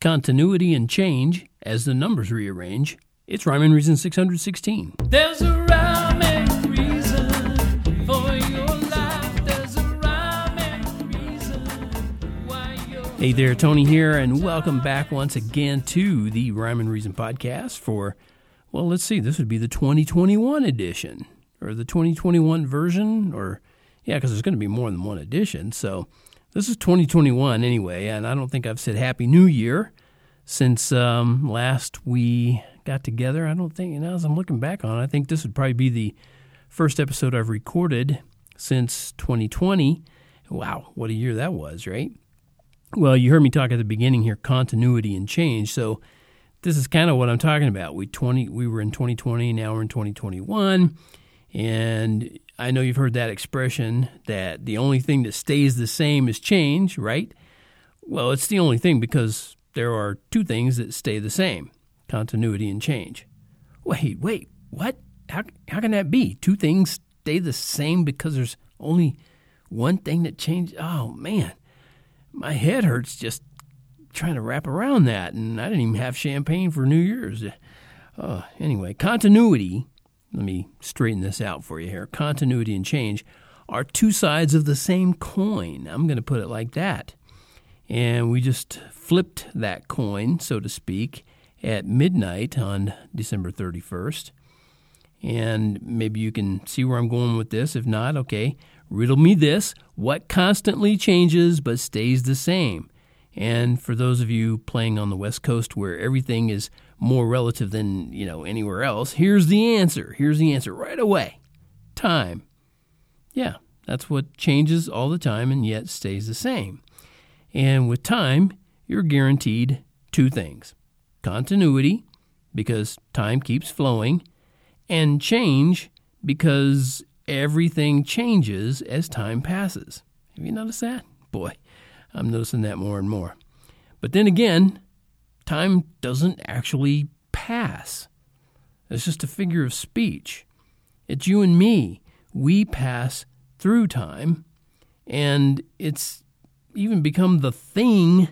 continuity and change as the numbers rearrange. It's Rhyme and Reason 616. There's a rhyme and reason for your life. There's a rhyme and reason why you're. Hey there, Tony here, and welcome back once again to the Rhyme and Reason podcast for, well, let's see, this would be the 2021 edition, or the 2021 version, or, yeah, because there's going to be more than one edition. So this is 2021 anyway, and I don't think I've said Happy New Year since um, last we got together. I don't think, you know, as I'm looking back on it, I think this would probably be the first episode I've recorded since 2020. Wow, what a year that was, right? Well, you heard me talk at the beginning here, continuity and change. So this is kind of what I'm talking about. We 20 we were in 2020, now we're in 2021, and I know you've heard that expression that the only thing that stays the same is change, right? Well, it's the only thing because there are two things that stay the same: continuity and change. Wait, wait, what? How how can that be? Two things stay the same because there's only one thing that changed? Oh, man my head hurts just trying to wrap around that, and I didn't even have champagne for New Year's. Uh, anyway, continuity. Let me straighten this out for you here. Continuity and change are two sides of the same coin. I'm going to put it like that. And we just flipped that coin, so to speak, at midnight on December 31st. And maybe you can see where I'm going with this. If not, okay. Riddle me this what constantly changes but stays the same? And for those of you playing on the West Coast where everything is more relative than, you know, anywhere else, here's the answer. Here's the answer right away. Time. Yeah, that's what changes all the time and yet stays the same. And with time, you're guaranteed two things continuity, because time keeps flowing, and change, because everything changes as time passes. Have you noticed that? Boy, I'm noticing that more and more. But then again, time doesn't actually pass. It's just a figure of speech. It's you and me. We pass through time, and it's even become the thing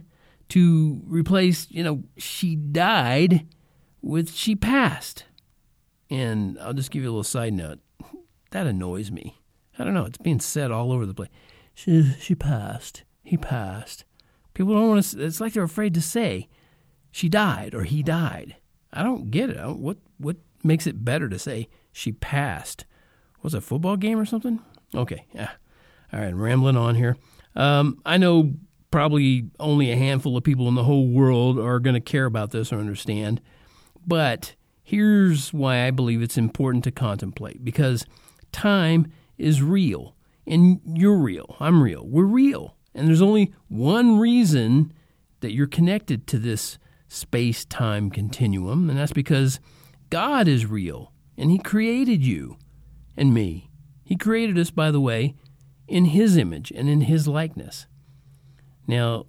to replace, you know, she died with she passed. And I'll just give you a little side note that annoys me. I don't know. It's being said all over the place. She she passed. He passed. People don't want to. It's like they're afraid to say she died or he died. I don't get it. Don't, what what makes it better to say she passed? Was it a football game or something? Okay. Yeah. All right. Rambling on here. Um, I know probably only a handful of people in the whole world are going to care about this or understand, but here's why I believe it's important to contemplate because time is real. And you're real. I'm real. We're real. And there's only one reason that you're connected to this space time continuum, and that's because God is real and He created you and me. He created us, by the way, in His image and in His likeness. Now,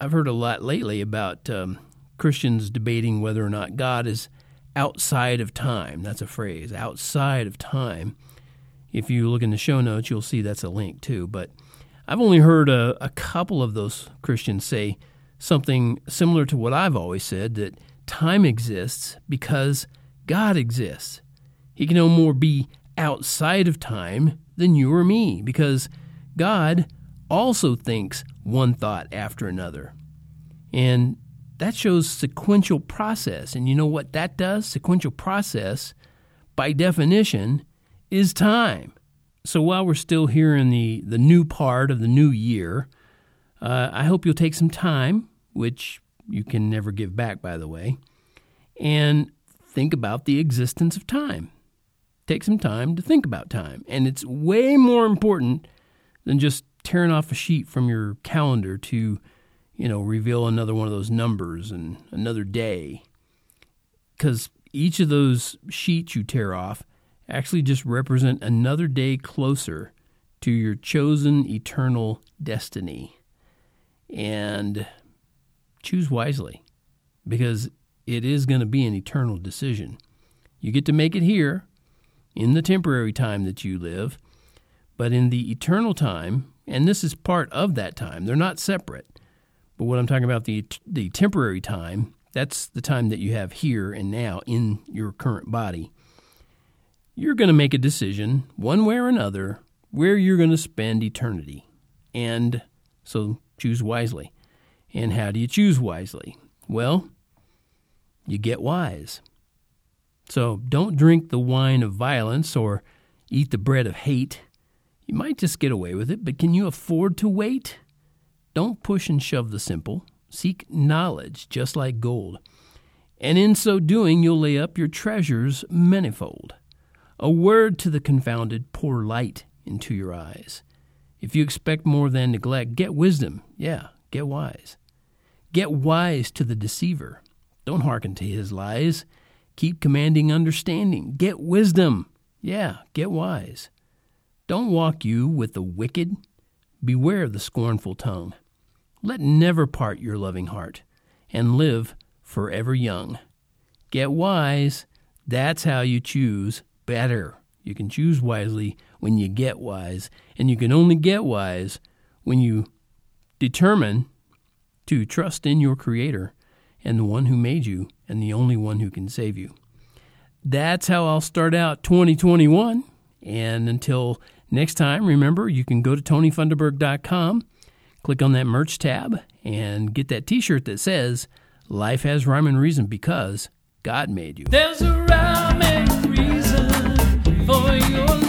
I've heard a lot lately about um, Christians debating whether or not God is outside of time. That's a phrase, outside of time. If you look in the show notes, you'll see that's a link too. But I've only heard a, a couple of those Christians say something similar to what I've always said that time exists because God exists. He can no more be outside of time than you or me because God also thinks one thought after another. And that shows sequential process. And you know what that does? Sequential process, by definition, is time. So while we're still here in the, the new part of the new year, uh, I hope you'll take some time, which you can never give back, by the way, and think about the existence of time. Take some time to think about time. And it's way more important than just tearing off a sheet from your calendar to, you know, reveal another one of those numbers and another day. Because each of those sheets you tear off actually just represent another day closer to your chosen eternal destiny. And choose wisely because it is going to be an eternal decision. You get to make it here in the temporary time that you live, but in the eternal time, and this is part of that time, they're not separate, But what I'm talking about the the temporary time, that's the time that you have here and now in your current body. You're going to make a decision one way or another where you're going to spend eternity. And so choose wisely. And how do you choose wisely? Well, you get wise. So don't drink the wine of violence or eat the bread of hate. You might just get away with it, but can you afford to wait? Don't push and shove the simple. Seek knowledge just like gold. And in so doing, you'll lay up your treasures manifold. A word to the confounded, pour light into your eyes. If you expect more than neglect, get wisdom. Yeah, get wise. Get wise to the deceiver. Don't hearken to his lies. Keep commanding understanding. Get wisdom. Yeah, get wise. Don't walk you with the wicked. Beware the scornful tongue. Let never part your loving heart, and live forever young. Get wise. That's how you choose better. You can choose wisely when you get wise, and you can only get wise when you determine to trust in your Creator and the one who made you and the only one who can save you. That's how I'll start out 2021. And until next time, remember you can go to tonyfunderberg.com, click on that merch tab, and get that t shirt that says, Life has rhyme and reason because God made you. There's a rhyme and reason for your